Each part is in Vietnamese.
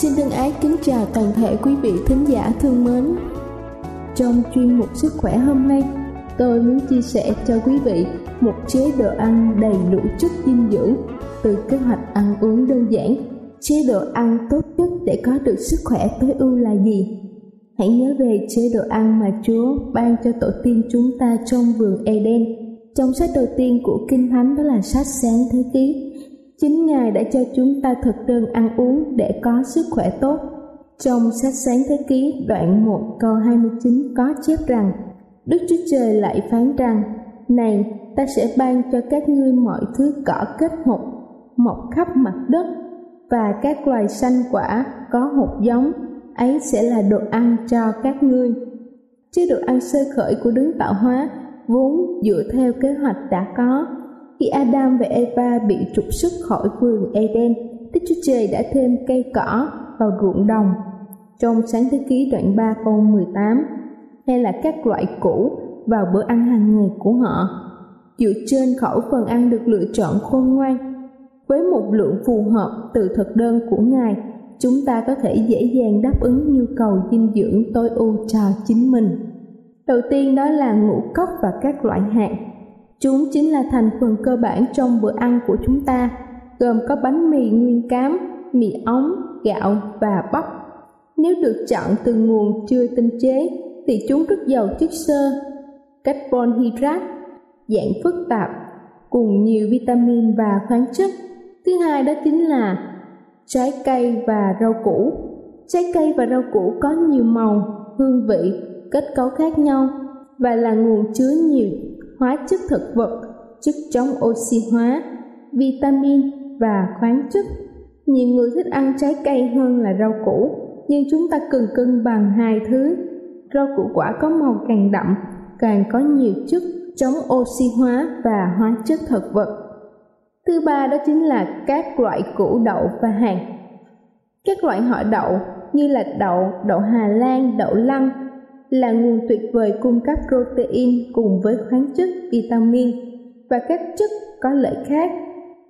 Xin thân ái kính chào toàn thể quý vị thính giả thương mến. Trong chuyên mục sức khỏe hôm nay, tôi muốn chia sẻ cho quý vị một chế độ ăn đầy đủ chất dinh dưỡng từ kế hoạch ăn uống đơn giản. Chế độ ăn tốt nhất để có được sức khỏe tối ưu là gì? Hãy nhớ về chế độ ăn mà Chúa ban cho tổ tiên chúng ta trong vườn Eden. Trong sách đầu tiên của Kinh Thánh đó là sách Sáng Thế Ký Chính Ngài đã cho chúng ta thực đơn ăn uống để có sức khỏe tốt. Trong sách sáng thế ký đoạn 1 câu 29 có chép rằng Đức Chúa Trời lại phán rằng Này, ta sẽ ban cho các ngươi mọi thứ cỏ kết hột, mọc khắp mặt đất và các loài xanh quả có hột giống, ấy sẽ là đồ ăn cho các ngươi. Chế độ ăn sơ khởi của đứng tạo hóa vốn dựa theo kế hoạch đã có khi Adam và Eva bị trục xuất khỏi vườn Eden, Đức Chúa Trời đã thêm cây cỏ vào ruộng đồng. Trong sáng thế ký đoạn 3 câu 18, hay là các loại củ vào bữa ăn hàng ngày của họ. Dựa trên khẩu phần ăn được lựa chọn khôn ngoan, với một lượng phù hợp từ thực đơn của Ngài, chúng ta có thể dễ dàng đáp ứng nhu cầu dinh dưỡng tối ưu cho chính mình. Đầu tiên đó là ngũ cốc và các loại hạt Chúng chính là thành phần cơ bản trong bữa ăn của chúng ta, gồm có bánh mì nguyên cám, mì ống, gạo và bắp. Nếu được chọn từ nguồn chưa tinh chế thì chúng rất giàu chất xơ, carbon hydrate, dạng phức tạp, cùng nhiều vitamin và khoáng chất. Thứ hai đó chính là trái cây và rau củ. Trái cây và rau củ có nhiều màu, hương vị, kết cấu khác nhau và là nguồn chứa nhiều hóa chất thực vật, chất chống oxy hóa, vitamin và khoáng chất. Nhiều người thích ăn trái cây hơn là rau củ, nhưng chúng ta cần cân bằng hai thứ. Rau củ quả có màu càng đậm, càng có nhiều chất chống oxy hóa và hóa chất thực vật. Thứ ba đó chính là các loại củ đậu và hạt. Các loại họ đậu như là đậu, đậu Hà Lan, đậu lăng là nguồn tuyệt vời cung cấp protein cùng với khoáng chất, vitamin và các chất có lợi khác.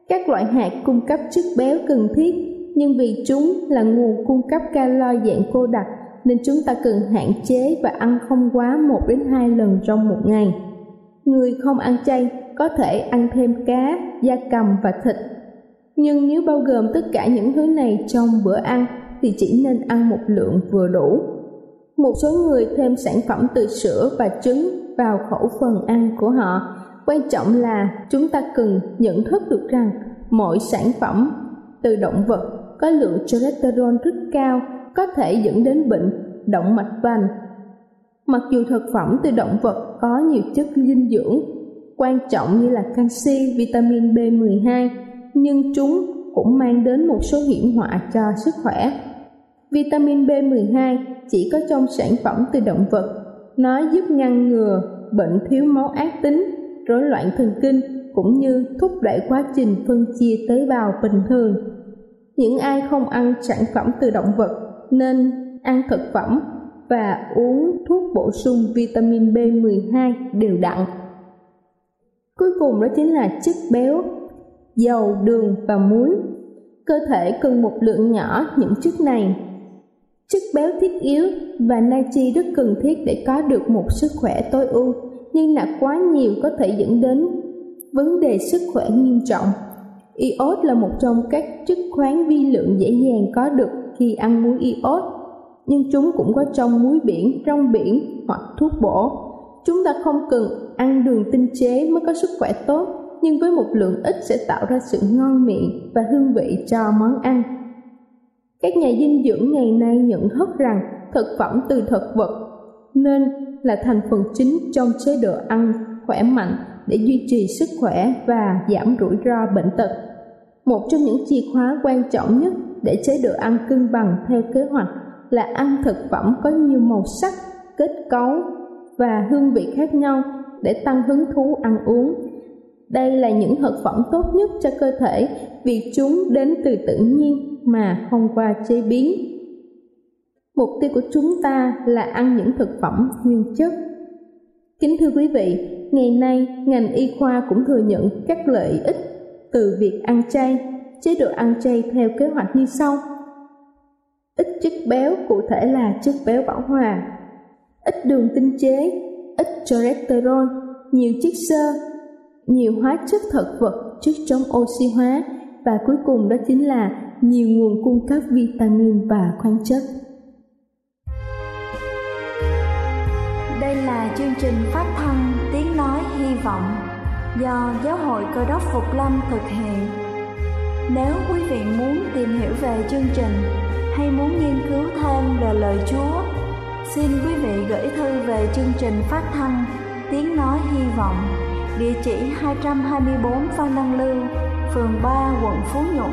Các loại hạt cung cấp chất béo cần thiết nhưng vì chúng là nguồn cung cấp calo dạng cô đặc nên chúng ta cần hạn chế và ăn không quá 1 đến 2 lần trong một ngày. Người không ăn chay có thể ăn thêm cá, da cầm và thịt. Nhưng nếu bao gồm tất cả những thứ này trong bữa ăn thì chỉ nên ăn một lượng vừa đủ. Một số người thêm sản phẩm từ sữa và trứng vào khẩu phần ăn của họ. Quan trọng là chúng ta cần nhận thức được rằng mỗi sản phẩm từ động vật có lượng cholesterol rất cao có thể dẫn đến bệnh động mạch vành. Mặc dù thực phẩm từ động vật có nhiều chất dinh dưỡng quan trọng như là canxi, vitamin B12, nhưng chúng cũng mang đến một số hiểm họa cho sức khỏe. Vitamin B12 chỉ có trong sản phẩm từ động vật, nó giúp ngăn ngừa bệnh thiếu máu ác tính, rối loạn thần kinh cũng như thúc đẩy quá trình phân chia tế bào bình thường. Những ai không ăn sản phẩm từ động vật nên ăn thực phẩm và uống thuốc bổ sung vitamin B12 đều đặn. Cuối cùng đó chính là chất béo, dầu, đường và muối. Cơ thể cần một lượng nhỏ những chất này. Chất béo thiết yếu và natri rất cần thiết để có được một sức khỏe tối ưu, nhưng nạp quá nhiều có thể dẫn đến vấn đề sức khỏe nghiêm trọng. Iốt là một trong các chất khoáng vi lượng dễ dàng có được khi ăn muối iốt, nhưng chúng cũng có trong muối biển, rong biển hoặc thuốc bổ. Chúng ta không cần ăn đường tinh chế mới có sức khỏe tốt, nhưng với một lượng ít sẽ tạo ra sự ngon miệng và hương vị cho món ăn. Các nhà dinh dưỡng ngày nay nhận thức rằng thực phẩm từ thực vật nên là thành phần chính trong chế độ ăn khỏe mạnh để duy trì sức khỏe và giảm rủi ro bệnh tật. Một trong những chìa khóa quan trọng nhất để chế độ ăn cân bằng theo kế hoạch là ăn thực phẩm có nhiều màu sắc, kết cấu và hương vị khác nhau để tăng hứng thú ăn uống. Đây là những thực phẩm tốt nhất cho cơ thể vì chúng đến từ tự nhiên mà không qua chế biến. Mục tiêu của chúng ta là ăn những thực phẩm nguyên chất. Kính thưa quý vị, ngày nay ngành y khoa cũng thừa nhận các lợi ích từ việc ăn chay. Chế độ ăn chay theo kế hoạch như sau. Ít chất béo cụ thể là chất béo bão hòa, ít đường tinh chế, ít cholesterol, nhiều chất xơ, nhiều hóa chất thực vật, chất chống oxy hóa và cuối cùng đó chính là nhiều nguồn cung cấp vitamin và khoáng chất. Đây là chương trình phát thanh Tiếng Nói Hy Vọng do Giáo hội Cơ đốc Phục Lâm thực hiện. Nếu quý vị muốn tìm hiểu về chương trình hay muốn nghiên cứu thêm về lời Chúa, xin quý vị gửi thư về chương trình phát thanh Tiếng Nói Hy Vọng, địa chỉ 224 Phan Đăng Lưu, phường 3, quận Phú Nhuận,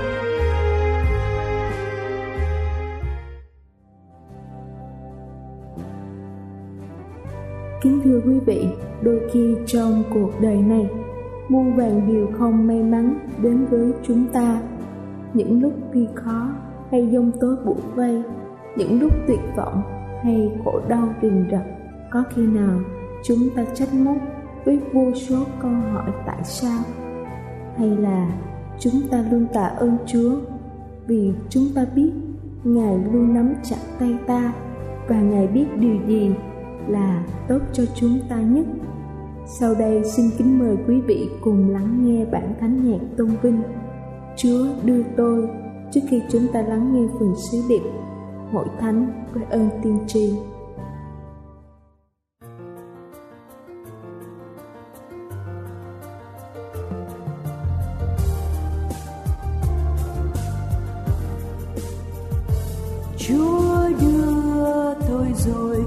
Kính thưa quý vị, đôi khi trong cuộc đời này, muôn vàng điều không may mắn đến với chúng ta. Những lúc tuy khó, hay dông tố bủa vây những lúc tuyệt vọng hay khổ đau rình rập có khi nào chúng ta trách móc với vô số câu hỏi tại sao hay là chúng ta luôn tạ ơn chúa vì chúng ta biết ngài luôn nắm chặt tay ta và ngài biết điều gì là tốt cho chúng ta nhất sau đây, xin kính mời quý vị cùng lắng nghe bản thánh nhạc tôn vinh chúa đưa tôi trước khi chúng ta lắng nghe phần sứ điệp hội thánh với ơn tiên tri Chúa đưa tôi rồi.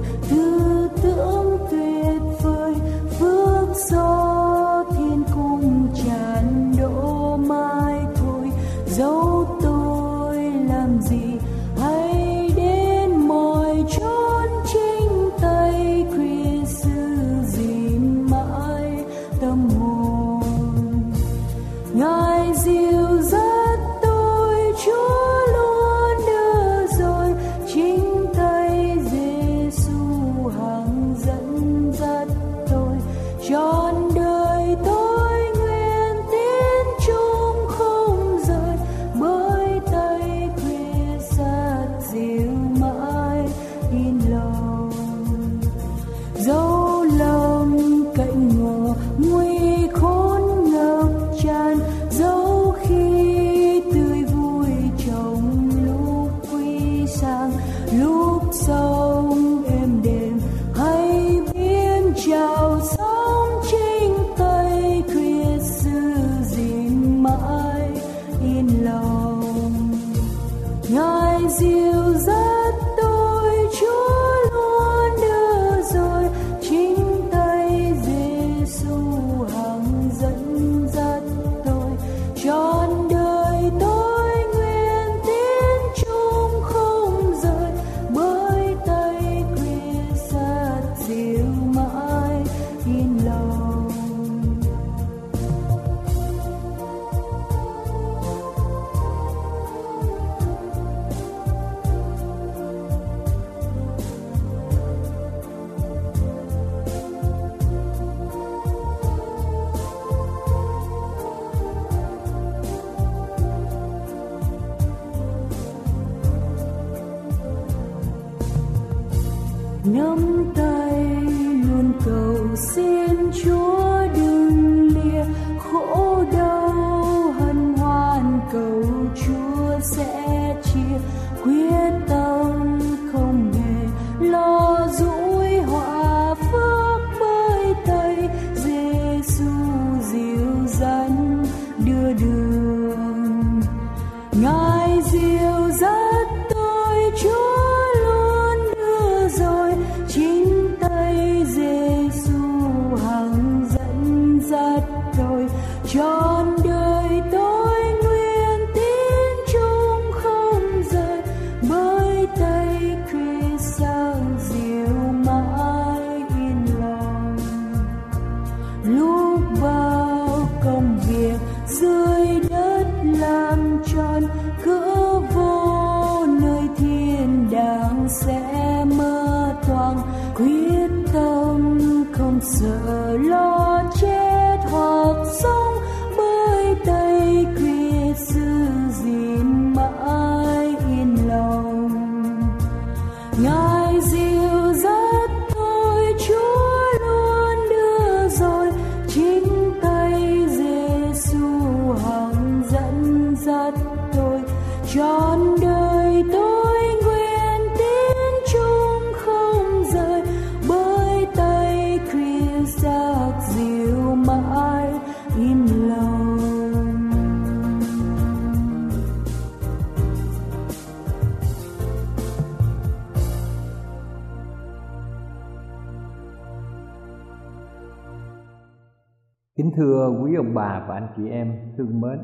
Kính thưa quý ông bà và anh chị em thương mến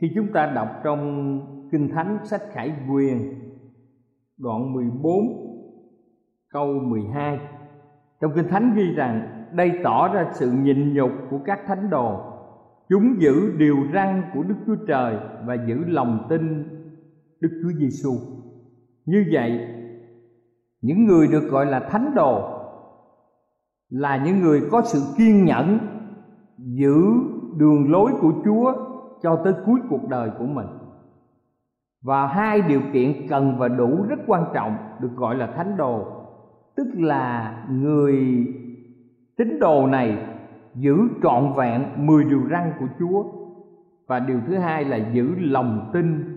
Khi chúng ta đọc trong Kinh Thánh sách Khải Quyền Đoạn 14 câu 12 Trong Kinh Thánh ghi rằng Đây tỏ ra sự nhịn nhục của các thánh đồ Chúng giữ điều răn của Đức Chúa Trời Và giữ lòng tin Đức Chúa Giêsu. Như vậy, những người được gọi là thánh đồ là những người có sự kiên nhẫn giữ đường lối của Chúa cho tới cuối cuộc đời của mình. Và hai điều kiện cần và đủ rất quan trọng được gọi là thánh đồ, tức là người tín đồ này giữ trọn vẹn 10 điều răn của Chúa và điều thứ hai là giữ lòng tin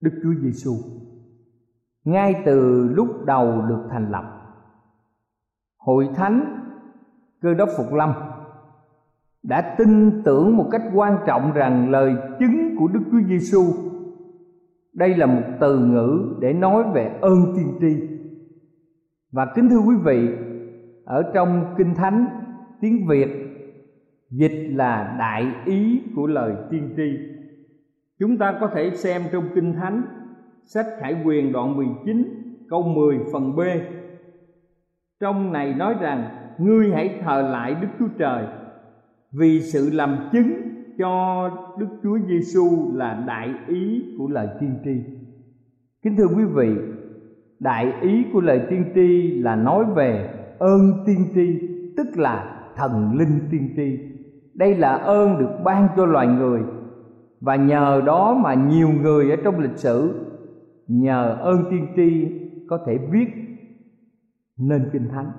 Đức Chúa Giêsu. Ngay từ lúc đầu được thành lập, Hội Thánh Cơ đốc Phục Lâm đã tin tưởng một cách quan trọng rằng lời chứng của Đức Chúa Giêsu đây là một từ ngữ để nói về ơn tiên tri. Và kính thưa quý vị, ở trong Kinh Thánh tiếng Việt dịch là đại ý của lời tiên tri. Chúng ta có thể xem trong Kinh Thánh sách Khải Quyền đoạn 19 câu 10 phần B. Trong này nói rằng ngươi hãy thờ lại Đức Chúa Trời vì sự làm chứng cho Đức Chúa Giêsu là đại ý của lời tiên tri. Kính thưa quý vị, đại ý của lời tiên tri là nói về ơn tiên tri, tức là thần linh tiên tri. Đây là ơn được ban cho loài người và nhờ đó mà nhiều người ở trong lịch sử nhờ ơn tiên tri có thể viết nên kinh thánh.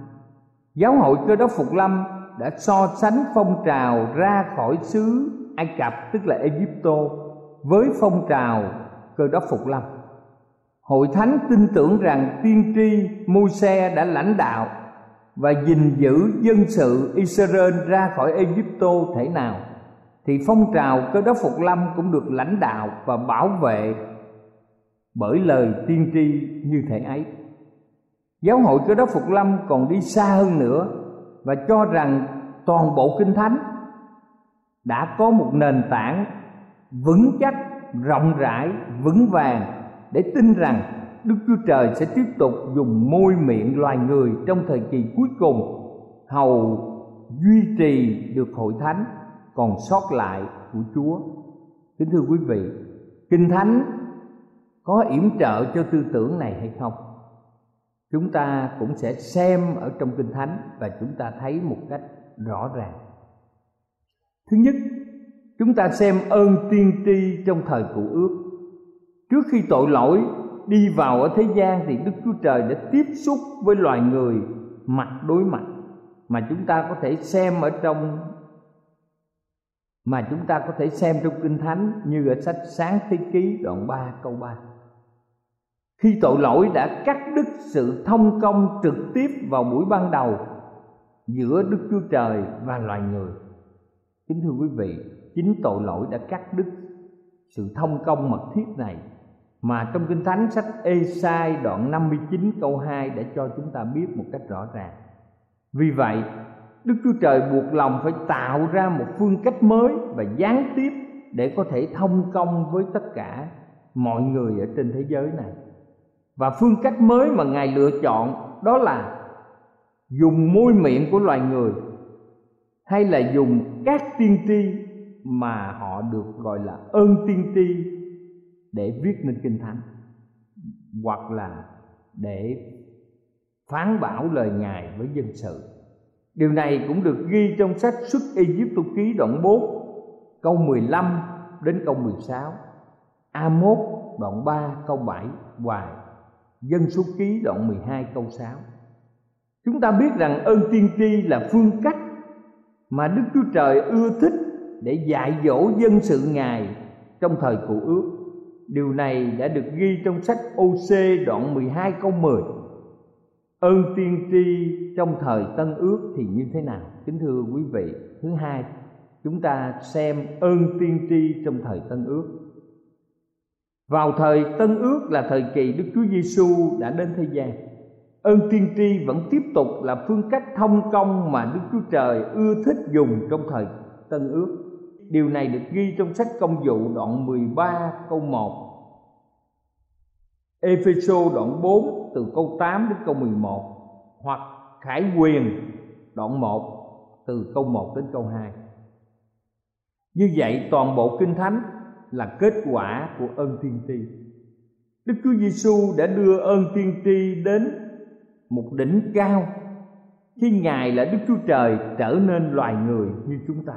Giáo hội Cơ đốc Phục Lâm đã so sánh phong trào ra khỏi xứ Ai Cập, tức là Egypto, với phong trào Cơ đốc Phục Lâm. Hội thánh tin tưởng rằng tiên tri Môi-se đã lãnh đạo và gìn giữ dân sự Israel ra khỏi Egypto thể nào, thì phong trào Cơ đốc Phục Lâm cũng được lãnh đạo và bảo vệ bởi lời tiên tri như thể ấy. Giáo hội Cơ đốc Phục Lâm còn đi xa hơn nữa và cho rằng toàn bộ kinh thánh đã có một nền tảng vững chắc, rộng rãi, vững vàng để tin rằng đức chúa trời sẽ tiếp tục dùng môi miệng loài người trong thời kỳ cuối cùng, hầu duy trì được hội thánh, còn sót lại của chúa. Kính thưa quý vị, kinh thánh có yểm trợ cho tư tưởng này hay không? Chúng ta cũng sẽ xem ở trong kinh thánh và chúng ta thấy một cách rõ ràng. Thứ nhất, chúng ta xem ơn tiên tri trong thời cụ ước. Trước khi tội lỗi đi vào ở thế gian thì đức chúa trời đã tiếp xúc với loài người mặt đối mặt mà chúng ta có thể xem ở trong, mà chúng ta có thể xem trong kinh thánh như ở sách sáng thế ký đoạn 3 câu 3 khi tội lỗi đã cắt đứt sự thông công trực tiếp vào buổi ban đầu giữa đức chúa trời và loài người kính thưa quý vị chính tội lỗi đã cắt đứt sự thông công mật thiết này mà trong kinh thánh sách Ê-sai đoạn 59 câu 2 đã cho chúng ta biết một cách rõ ràng. Vì vậy, Đức Chúa Trời buộc lòng phải tạo ra một phương cách mới và gián tiếp để có thể thông công với tất cả mọi người ở trên thế giới này. Và phương cách mới mà Ngài lựa chọn đó là dùng môi miệng của loài người hay là dùng các tiên tri mà họ được gọi là ơn tiên tri để viết nên kinh thánh, hoặc là để phán bảo lời ngài với dân sự. Điều này cũng được ghi trong sách xuất Ai-cập ký đoạn 4 câu 15 đến câu 16 A1 đoạn 3 câu 7 và dân số ký đoạn 12 câu 6 chúng ta biết rằng ơn tiên tri là phương cách mà Đức Chúa Trời ưa thích để dạy dỗ dân sự Ngài trong thời cụ ước. Điều này đã được ghi trong sách OC đoạn 12 câu 10. Ơn tiên tri trong thời Tân ước thì như thế nào? Kính thưa quý vị, thứ hai, chúng ta xem ơn tiên tri trong thời Tân ước. Vào thời Tân ước là thời kỳ Đức Chúa Giêsu đã đến thế gian. Ơn tiên tri vẫn tiếp tục là phương cách thông công mà Đức Chúa Trời ưa thích dùng trong thời Tân ước. Điều này được ghi trong sách công vụ đoạn 13 câu 1 Epheso đoạn 4 từ câu 8 đến câu 11 Hoặc Khải Quyền đoạn 1 từ câu 1 đến câu 2 Như vậy toàn bộ Kinh Thánh là kết quả của ơn tiên tri. Đức chúa giêsu đã đưa ơn tiên tri đến một đỉnh cao khi ngài là đức chúa trời trở nên loài người như chúng ta.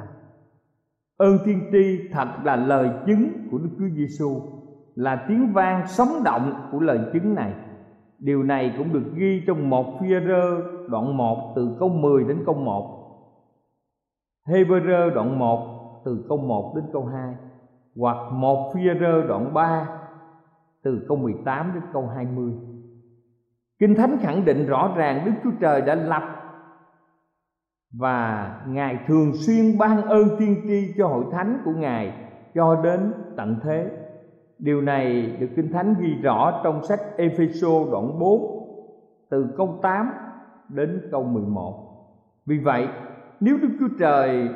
Ơn tiên tri thật là lời chứng của đức chúa giêsu là tiếng vang sống động của lời chứng này. Điều này cũng được ghi trong một phi rơ đoạn 1 từ câu 10 đến câu 1 Hebrew đoạn 1 từ câu 1 đến câu 2 hoặc một phía rơ đoạn 3 từ câu 18 đến câu 20 Kinh Thánh khẳng định rõ ràng Đức Chúa Trời đã lập và Ngài thường xuyên ban ơn tiên tri cho hội thánh của Ngài cho đến tận thế. Điều này được Kinh Thánh ghi rõ trong sách Epheso đoạn 4 từ câu 8 đến câu 11. Vì vậy, nếu Đức Chúa Trời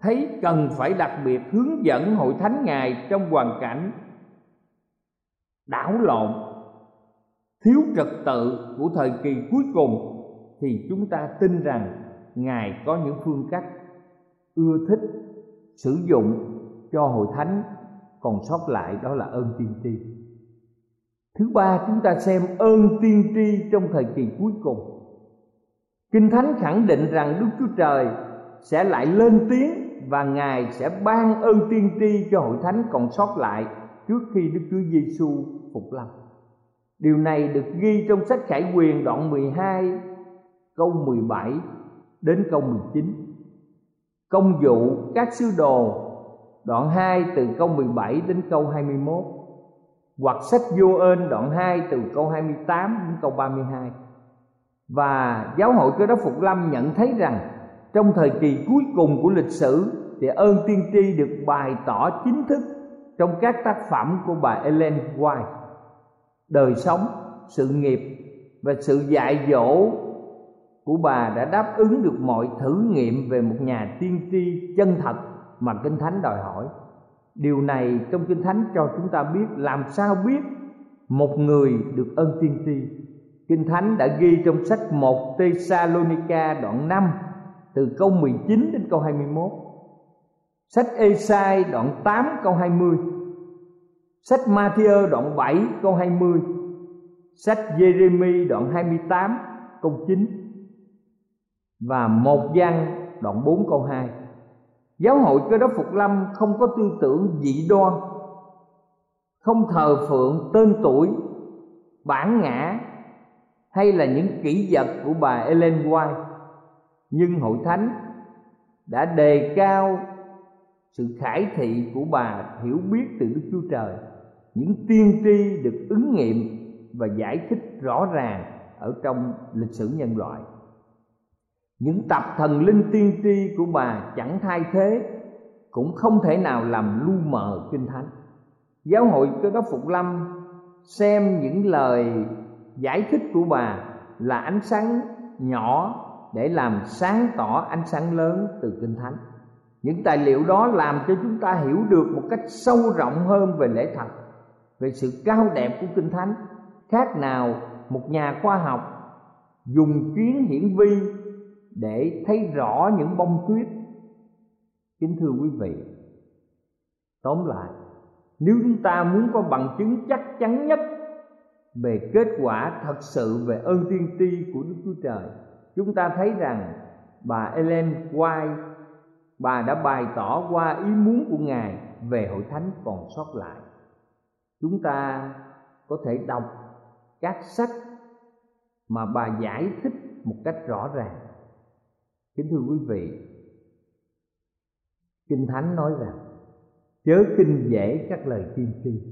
thấy cần phải đặc biệt hướng dẫn hội thánh Ngài trong hoàn cảnh đảo lộn, thiếu trật tự của thời kỳ cuối cùng thì chúng ta tin rằng ngài có những phương cách ưa thích sử dụng cho hội thánh. Còn sót lại đó là ơn tiên tri. Thứ ba chúng ta xem ơn tiên tri trong thời kỳ cuối cùng. Kinh thánh khẳng định rằng đức chúa trời sẽ lại lên tiếng và ngài sẽ ban ơn tiên tri cho hội thánh còn sót lại trước khi đức chúa giêsu phục lâm. Điều này được ghi trong sách khải quyền đoạn 12 câu 17 đến câu 19 Công vụ các sứ đồ, đoạn 2 từ câu 17 đến câu 21 Hoặc sách vô ơn đoạn 2 từ câu 28 đến câu 32 Và giáo hội cơ đốc Phục Lâm nhận thấy rằng trong thời kỳ cuối cùng của lịch sử Thì ơn tiên tri được bày tỏ chính thức Trong các tác phẩm của bà Ellen White. Đời sống, sự nghiệp và sự dạy dỗ của bà đã đáp ứng được mọi thử nghiệm về một nhà tiên tri chân thật mà kinh thánh đòi hỏi. Điều này trong kinh thánh cho chúng ta biết làm sao biết một người được ơn tiên tri kinh thánh đã ghi trong sách 1 Thessalonica đoạn 5 từ câu 19 đến câu 21 sách Esai đoạn 8 câu 20 sách Matthew đoạn 7 câu 20 sách Jeremy đoạn 28 câu 9 và một gian đoạn 4 câu 2 Giáo hội cơ đốc Phục Lâm không có tư tưởng dị đoan Không thờ phượng tên tuổi, bản ngã Hay là những kỹ vật của bà Ellen White. Nhưng hội thánh đã đề cao sự khải thị của bà hiểu biết từ Đức Chúa Trời. Những tiên tri được ứng nghiệm và giải thích rõ ràng ở trong lịch sử nhân loại. Những tập thần linh tiên tri của bà chẳng thay thế, cũng không thể nào làm lu mờ kinh thánh. Giáo hội cơ đốc phục lâm xem những lời giải thích của bà là ánh sáng nhỏ để làm sáng tỏ ánh sáng lớn từ kinh thánh. Những tài liệu đó làm cho chúng ta hiểu được một cách sâu rộng hơn về lễ thật, về sự cao đẹp của kinh thánh. Khác nào, một nhà khoa học dùng chuyến hiển vi để thấy rõ những bông tuyết. Kính thưa quý vị, tóm lại, nếu chúng ta muốn có bằng chứng chắc chắn nhất về kết quả thật sự về ơn tiên tri của Đức Chúa Trời chúng ta thấy rằng bà Ellen White, bà đã bày tỏ qua ý muốn của ngài về hội thánh còn sót lại. Chúng ta có thể đọc các sách mà bà giải thích một cách rõ ràng. Kính thưa quý vị, kinh thánh nói rằng, chớ kinh dễ các lời tiên tri.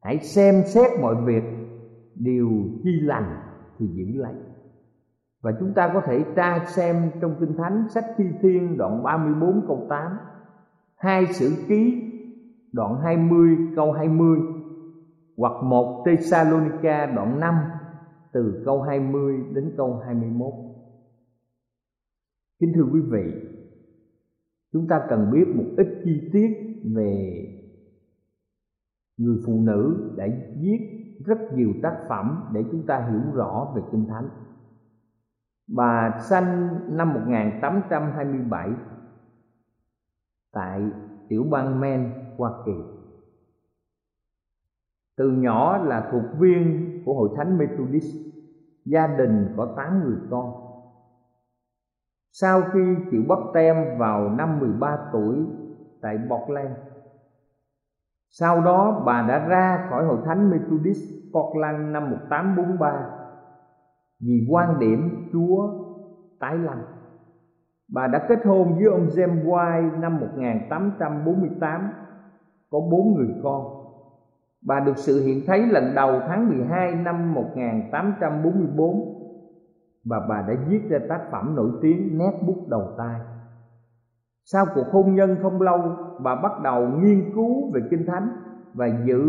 Hãy xem xét mọi việc, điều chi lành thì giữ lấy và chúng ta có thể tra xem trong Kinh Thánh sách Thi Thiên đoạn 34 câu 8 Hai sử ký đoạn 20 câu 20 Hoặc một Thessalonica đoạn 5 từ câu 20 đến câu 21 kính thưa quý vị, chúng ta cần biết một ít chi tiết về người phụ nữ đã viết rất nhiều tác phẩm để chúng ta hiểu rõ về kinh thánh bà sanh năm 1827 tại tiểu bang Maine, Hoa Kỳ. Từ nhỏ là thuộc viên của Hội Thánh Methodist, gia đình có 8 người con. Sau khi chịu bắp tem vào năm 13 tuổi tại Portland, sau đó bà đã ra khỏi Hội Thánh Methodist Portland năm 1843 vì quan điểm Chúa tái lâm. Bà đã kết hôn với ông James White năm 1848, có bốn người con. Bà được sự hiện thấy lần đầu tháng 12 năm 1844 và bà đã viết ra tác phẩm nổi tiếng Nét bút đầu tay. Sau cuộc hôn nhân không lâu, bà bắt đầu nghiên cứu về Kinh Thánh và giữ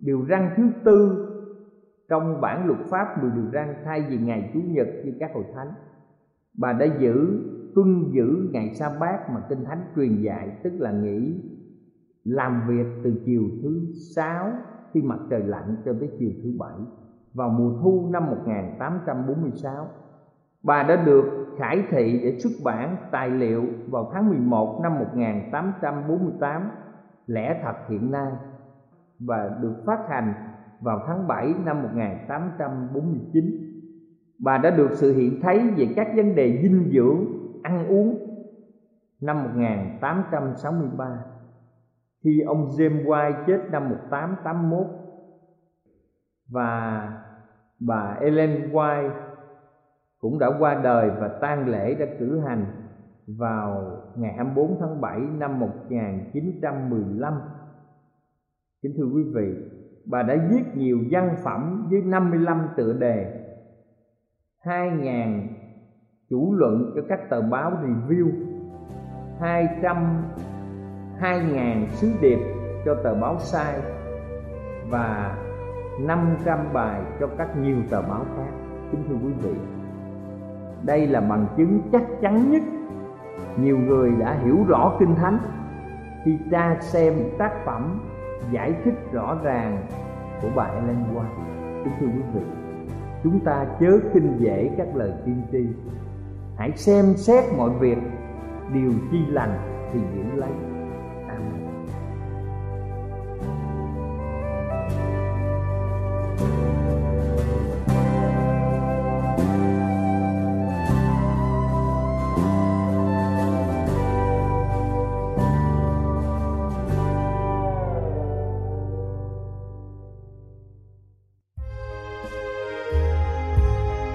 điều răn thứ tư trong bản luật pháp 10 điều răn thay vì ngày Chủ nhật như các hội thánh. Bà đã giữ, tuân giữ ngày sa bát mà kinh thánh truyền dạy, tức là nghỉ làm việc từ chiều thứ sáu khi mặt trời lặn cho tới chiều thứ bảy vào mùa thu năm 1846. Bà đã được khải thị để xuất bản tài liệu vào tháng 11 năm 1848 Lẽ thật hiện nay, và được phát hành vào tháng 7 năm 1849. Bà đã được sự hiện thấy về các vấn đề dinh dưỡng, ăn uống năm 1863 khi ông James White chết năm 1881 và bà Ellen White cũng đã qua đời và tang lễ đã cử hành vào ngày 24 tháng 7 năm 1915. Kính thưa quý vị, bà đã viết nhiều văn phẩm với 55 tựa đề, 2.000 chủ luận cho các tờ báo review, 200 2.000 sứ điệp cho tờ báo sai. Và 500 bài cho các nhiều tờ báo khác. Kính thưa quý vị, đây là bằng chứng chắc chắn nhất. Nhiều người đã hiểu rõ kinh thánh khi tra xem tác phẩm giải thích rõ ràng của bà Ellen White. Kính thưa quý vị, chúng ta chớ kinh dễ các lời tiên tri. Hãy xem xét mọi việc, điều chi lành thì giữ lấy.